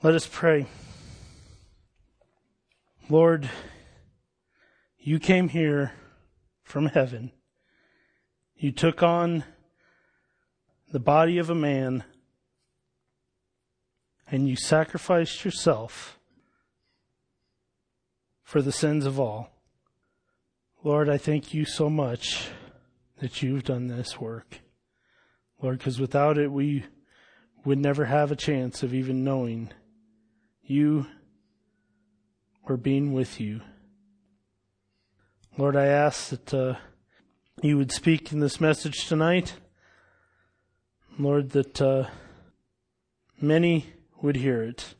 Let us pray. Lord, you came here from heaven. You took on the body of a man and you sacrificed yourself for the sins of all. Lord, I thank you so much that you've done this work. Lord, because without it, we would never have a chance of even knowing you or being with you. Lord, I ask that uh, you would speak in this message tonight. Lord, that uh, many would hear it.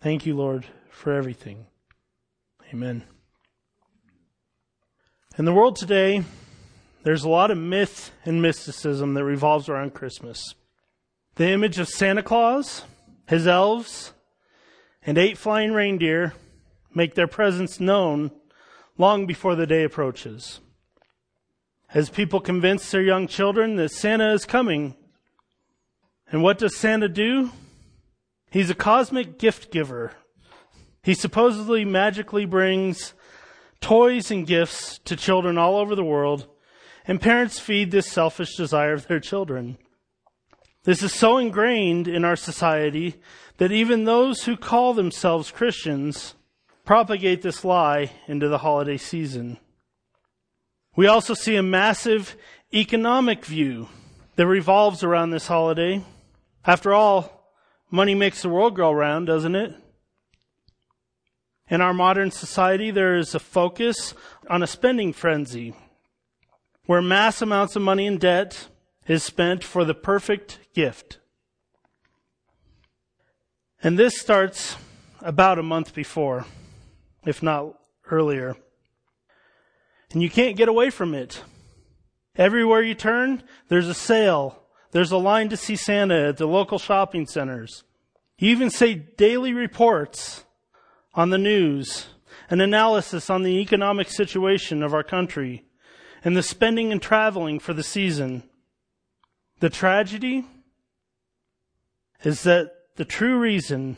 Thank you, Lord, for everything. Amen. In the world today, there's a lot of myth and mysticism that revolves around Christmas. The image of Santa Claus, his elves, and eight flying reindeer make their presence known long before the day approaches. As people convince their young children that Santa is coming, and what does Santa do? He's a cosmic gift giver. He supposedly magically brings toys and gifts to children all over the world, and parents feed this selfish desire of their children. This is so ingrained in our society that even those who call themselves Christians propagate this lie into the holiday season. We also see a massive economic view that revolves around this holiday. After all, money makes the world go round, doesn't it? In our modern society, there is a focus on a spending frenzy where mass amounts of money in debt is spent for the perfect gift. And this starts about a month before, if not earlier. And you can't get away from it. Everywhere you turn, there's a sale. There's a line to see Santa at the local shopping centers. You even say daily reports on the news, an analysis on the economic situation of our country, and the spending and traveling for the season. The tragedy is that the true reason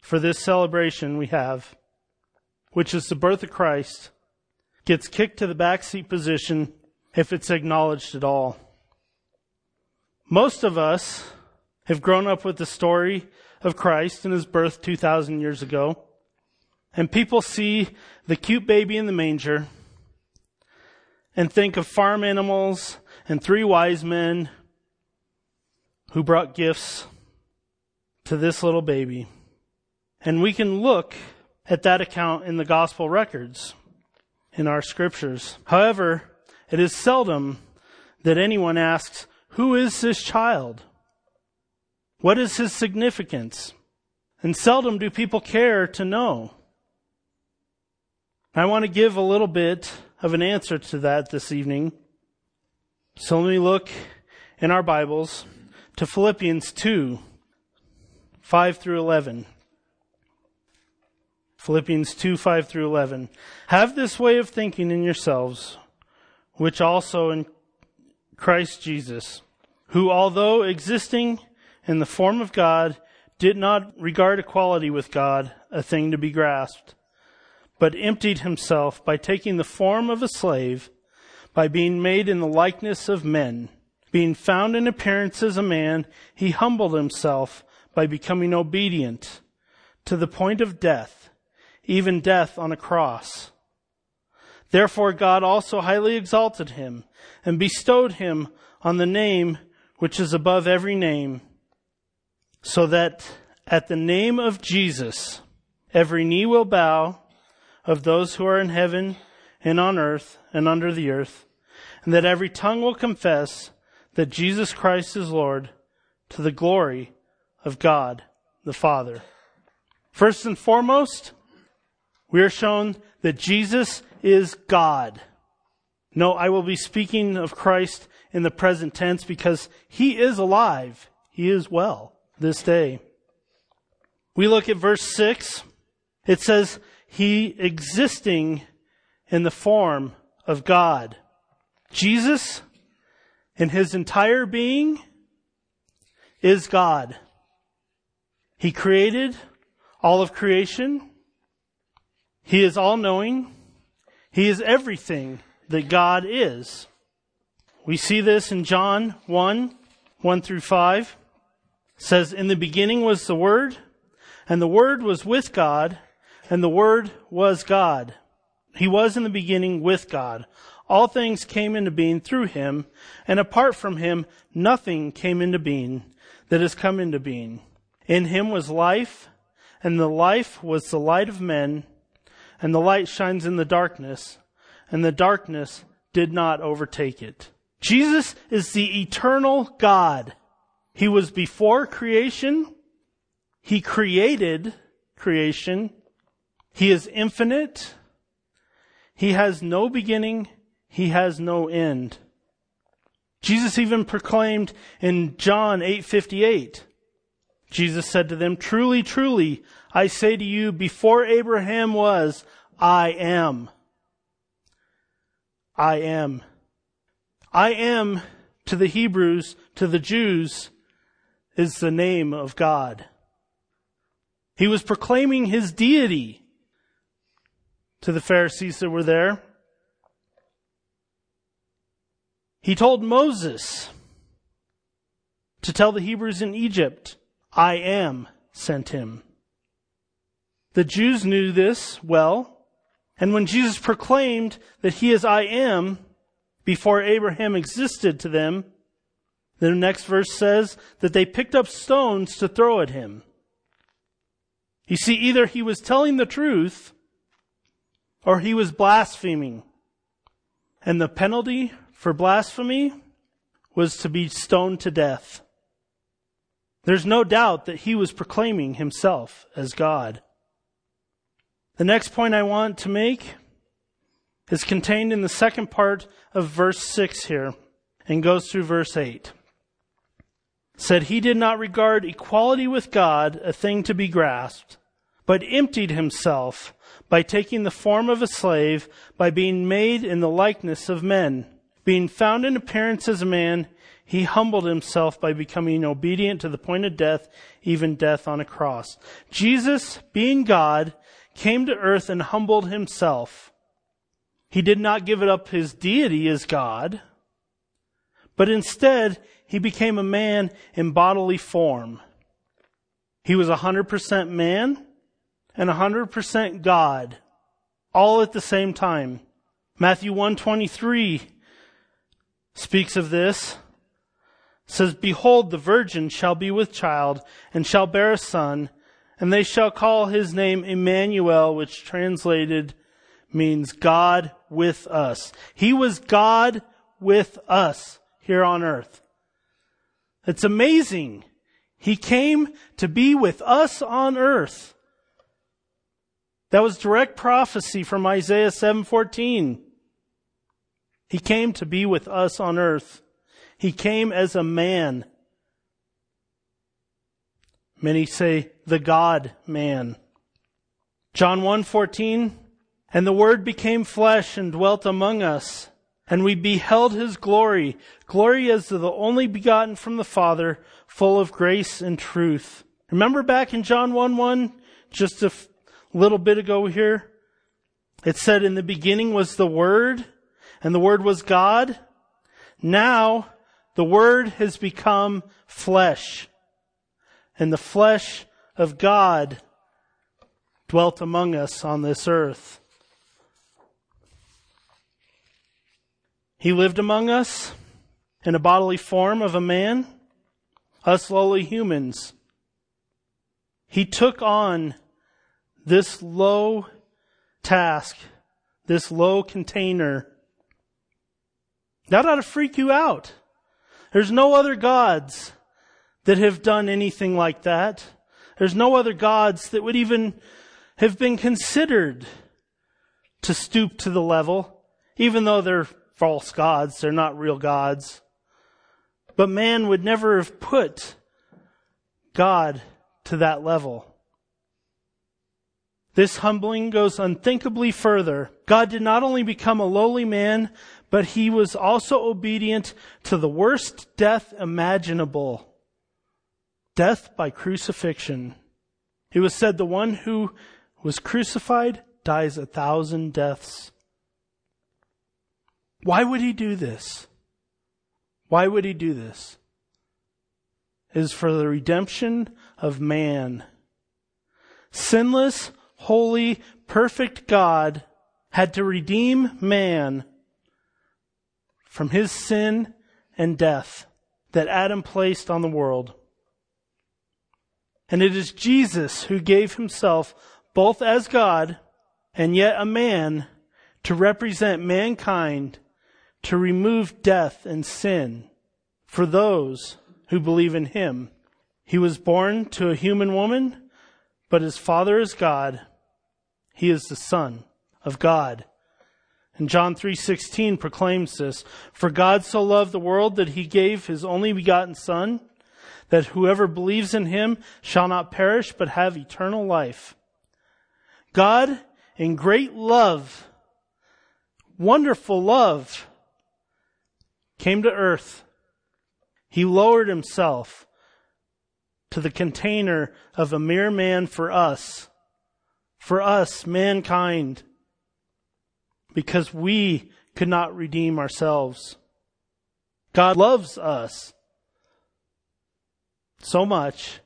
for this celebration we have, which is the birth of Christ, gets kicked to the backseat position if it's acknowledged at all. Most of us have grown up with the story of Christ and his birth 2,000 years ago. And people see the cute baby in the manger and think of farm animals and three wise men who brought gifts to this little baby. And we can look at that account in the gospel records in our scriptures. However, it is seldom that anyone asks, who is this child? What is his significance? And seldom do people care to know. I want to give a little bit of an answer to that this evening. So let me look in our Bibles to Philippians 2, 5 through 11. Philippians 2, 5 through 11. Have this way of thinking in yourselves, which also in Christ Jesus, who although existing in the form of God, did not regard equality with God a thing to be grasped but emptied himself by taking the form of a slave, by being made in the likeness of men. Being found in appearance as a man, he humbled himself by becoming obedient to the point of death, even death on a cross. Therefore God also highly exalted him and bestowed him on the name which is above every name, so that at the name of Jesus every knee will bow of those who are in heaven and on earth and under the earth, and that every tongue will confess that Jesus Christ is Lord to the glory of God the Father. First and foremost, we are shown that Jesus is God. No, I will be speaking of Christ in the present tense because he is alive. He is well this day. We look at verse 6. It says, he existing in the form of God. Jesus, in his entire being, is God. He created all of creation. He is all knowing. He is everything that God is. We see this in John 1, 1 through 5. It says, In the beginning was the Word, and the Word was with God, and the Word was God. He was in the beginning with God. All things came into being through him, and apart from him, nothing came into being that has come into being. In him was life, and the life was the light of men, and the light shines in the darkness, and the darkness did not overtake it. Jesus is the eternal God. He was before creation. He created creation. He is infinite. He has no beginning. He has no end. Jesus even proclaimed in John 8:58. Jesus said to them, "Truly, truly, I say to you, before Abraham was, I am. I am. I am to the Hebrews, to the Jews, is the name of God. He was proclaiming his deity to the Pharisees that were there. He told Moses to tell the Hebrews in Egypt, I am sent him. The Jews knew this well, and when Jesus proclaimed that he is I am before Abraham existed to them, the next verse says that they picked up stones to throw at him. You see, either he was telling the truth or he was blaspheming. And the penalty for blasphemy was to be stoned to death. There's no doubt that he was proclaiming himself as God. The next point I want to make is contained in the second part of verse 6 here and goes through verse 8. said he did not regard equality with God a thing to be grasped, but emptied himself by taking the form of a slave, by being made in the likeness of men. Being found in appearance as a man, he humbled himself by becoming obedient to the point of death, even death on a cross. Jesus, being God, came to earth and humbled himself. He did not give it up his deity as God, but instead he became a man in bodily form. He was 100% man and 100% God, all at the same time. Matthew 123 speaks of this. says, Behold, the virgin shall be with child and shall bear a son, and they shall call his name Emmanuel, which translated means God with us. He was God with us here on earth. It's amazing. He came to be with us on earth. That was direct prophecy from Isaiah 7:14. He came to be with us on earth. He came as a man. Many say the God man. John 1:14 And the word became flesh and dwelt among us and we beheld his glory glory as the only begotten from the father full of grace and truth. Remember back in John 1 1 just a little bit ago here. It said in the beginning was the Word, and the Word was God. Now, the Word has become flesh, and the flesh of God dwelt among us on this earth. He lived among us in a bodily form of a man, us lowly humans. He took on this low task, this low container, that ought to freak you out. There's no other gods that have done anything like that. There's no other gods that would even have been considered to stoop to the level, even though they're false gods, they're not real gods. But man would never have put God to that level. This humbling goes unthinkably further. God did not only become a lowly man, but he was also obedient to the worst death imaginable. Death by crucifixion. It was said the one who was crucified dies a thousand deaths. Why would he do this? Why would he do this? It is for the redemption of man. Sinless, holy, perfect God had to redeem man from his sin and death that Adam placed on the world. And it is Jesus who gave himself both as God and yet a man to represent mankind to remove death and sin for those who believe in him. He was born to a human woman, but his father is God. He is the son of God. And John 3:16 proclaims this, for God so loved the world that he gave his only begotten son that whoever believes in him shall not perish but have eternal life. God in great love, wonderful love, came to earth. He lowered himself to the container of a mere man for us, for us, mankind, because we could not redeem ourselves. God loves us so much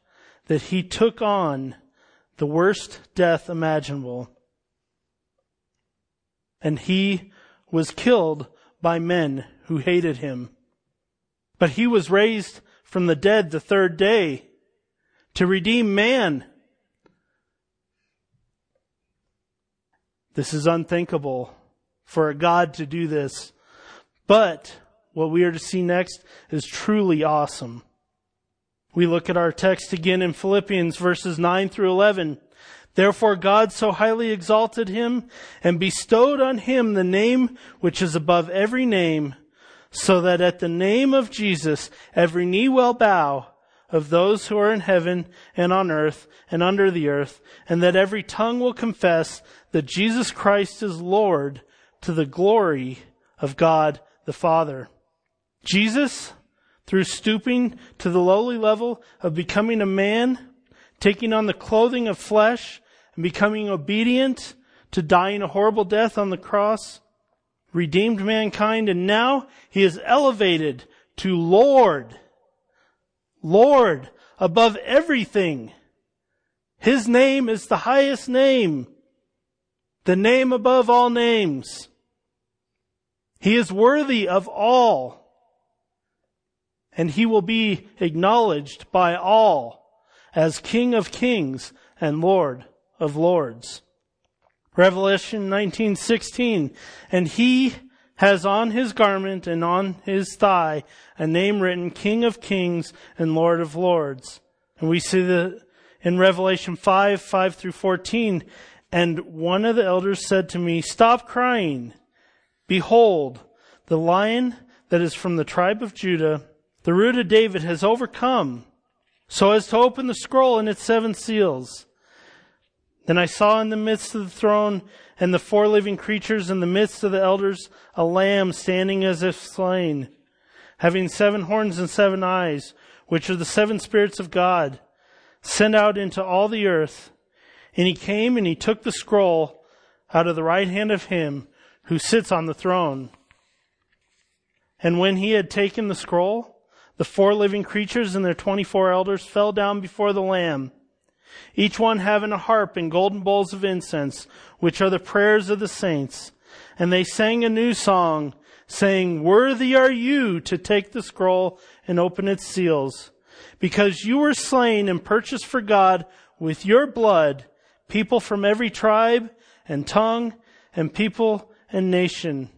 that he took on the worst death imaginable. And he was killed by men who hated him. But he was raised from the dead the third day to redeem man. This is unthinkable for a God to do this. But what we are to see next is truly awesome. We look at our text again in Philippians verses 9 through 11. Therefore God so highly exalted him and bestowed on him the name which is above every name, so that at the name of Jesus every knee will bow of those who are in heaven and on earth and under the earth, and that every tongue will confess that Jesus Christ is Lord to the glory of God the Father. Jesus through stooping to the lowly level of becoming a man, taking on the clothing of flesh, and becoming obedient to dying a horrible death on the cross, redeemed mankind, and now he is elevated to Lord. Lord above everything. His name is the highest name, the name above all names. He is worthy of all and he will be acknowledged by all as King of kings and Lord of lords. Revelation 19:16 and he has on his garment and on his thigh a name written King of Kings and Lord of Lords. And we see that in Revelation 5, 5 through 14. And one of the elders said to me, Stop crying. Behold, the lion that is from the tribe of Judah, the root of David has overcome so as to open the scroll and its seven seals. Then I saw in the midst of the throne and the four living creatures in the midst of the elders a lamb standing as if slain, having seven horns and seven eyes, which are the seven spirits of God, sent out into all the earth. And he came and he took the scroll out of the right hand of him who sits on the throne. And when he had taken the scroll, the four living creatures and their 24 elders fell down before the Lamb, each one having a harp and golden bowls of incense, which are the prayers of the saints. And they sang a new song, saying, Worthy are you to take the scroll and open its seals, because you were slain and purchased for God with your blood people from every tribe and tongue and people and nation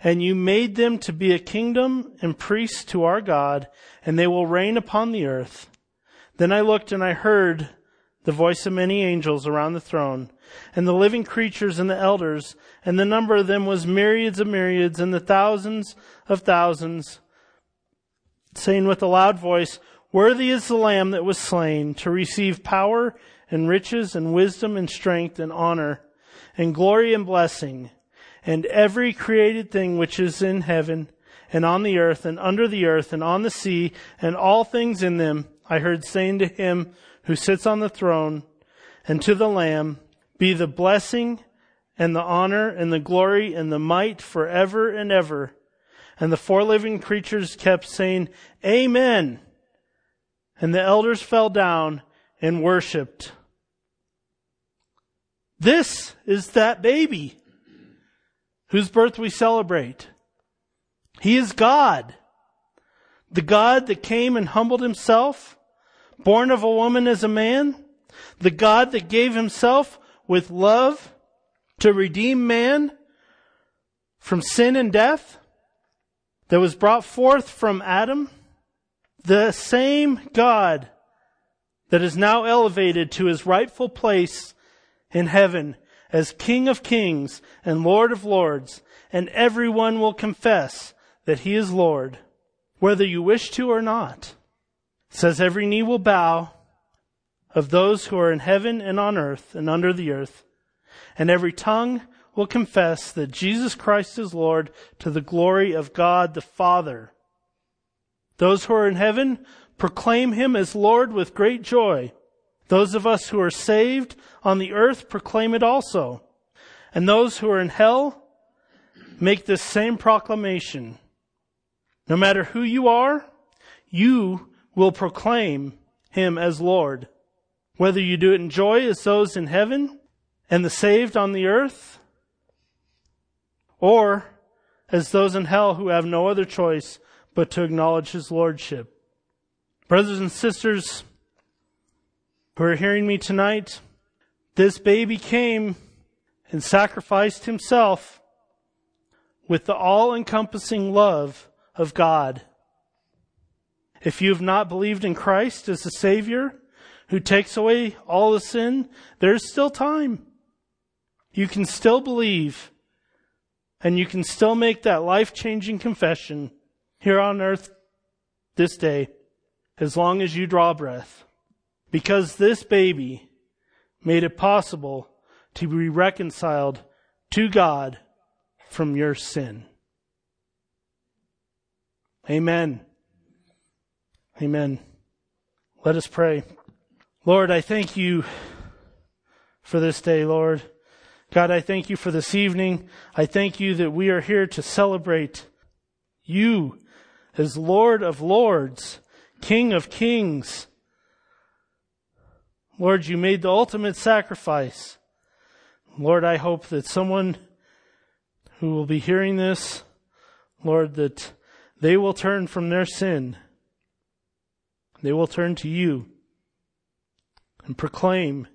and you made them to be a kingdom and priests to our God, and they will reign upon the earth. Then I looked and I heard the voice of many angels around the throne, and the living creatures and the elders, and the number of them was myriads of myriads, and the thousands of thousands, saying with a loud voice, Worthy is the Lamb that was slain to receive power and riches and wisdom and strength and honor and glory and blessing and every created thing which is in heaven and on the earth and under the earth and on the sea and all things in them, I heard saying to him who sits on the throne and to the Lamb be the blessing and the honor and the glory and the might forever and ever. And the four living creatures kept saying, Amen. And the elders fell down and worshiped. This is that baby whose birth we celebrate. He is God. The God that came and humbled himself, born of a woman as a man. The God that gave himself with love to redeem man from sin and death that was brought forth from Adam. The same God that is now elevated to his rightful place in heaven as King of kings and Lord of lords, and everyone will confess that he is Lord, whether you wish to or not. It says every knee will bow of those who are in heaven and on earth and under the earth, and every tongue will confess that Jesus Christ is Lord to the glory of God the Father. Those who are in heaven proclaim him as Lord with great joy. Those of us who are saved on the earth proclaim it also. And those who are in hell make this same proclamation. No matter who you are, you will proclaim him as Lord. Whether you do it in joy as those in heaven and the saved on the earth, or as those in hell who have no other choice but to acknowledge his lordship. Brothers and sisters who are hearing me tonight, this baby came and sacrificed himself with the all encompassing love of God. If you have not believed in Christ as the Savior who takes away all the sin, there's still time. You can still believe and you can still make that life changing confession here on earth this day as long as you draw breath. Because this baby made it possible to be reconciled to God from your sin. Amen. Amen. Let us pray. Lord, I thank you for this day, Lord. God, I thank you for this evening. I thank you that we are here to celebrate you as Lord of Lords, King of Kings. Lord, you made the ultimate sacrifice. Lord, I hope that someone who will be hearing this, Lord, that they will turn from their sin. They will turn to you and proclaim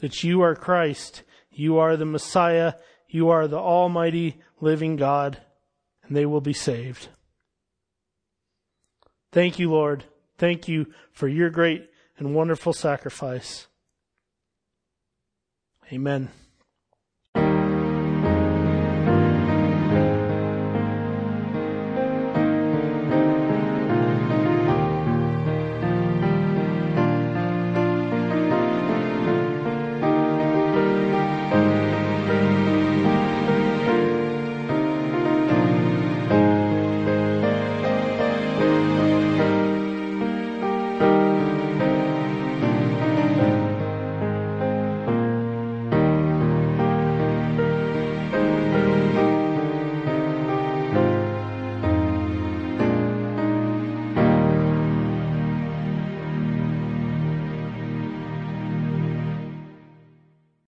that you are Christ, you are the Messiah, you are the Almighty living God, and they will be saved. Thank you, Lord. Thank you for your great and wonderful sacrifice. Amen.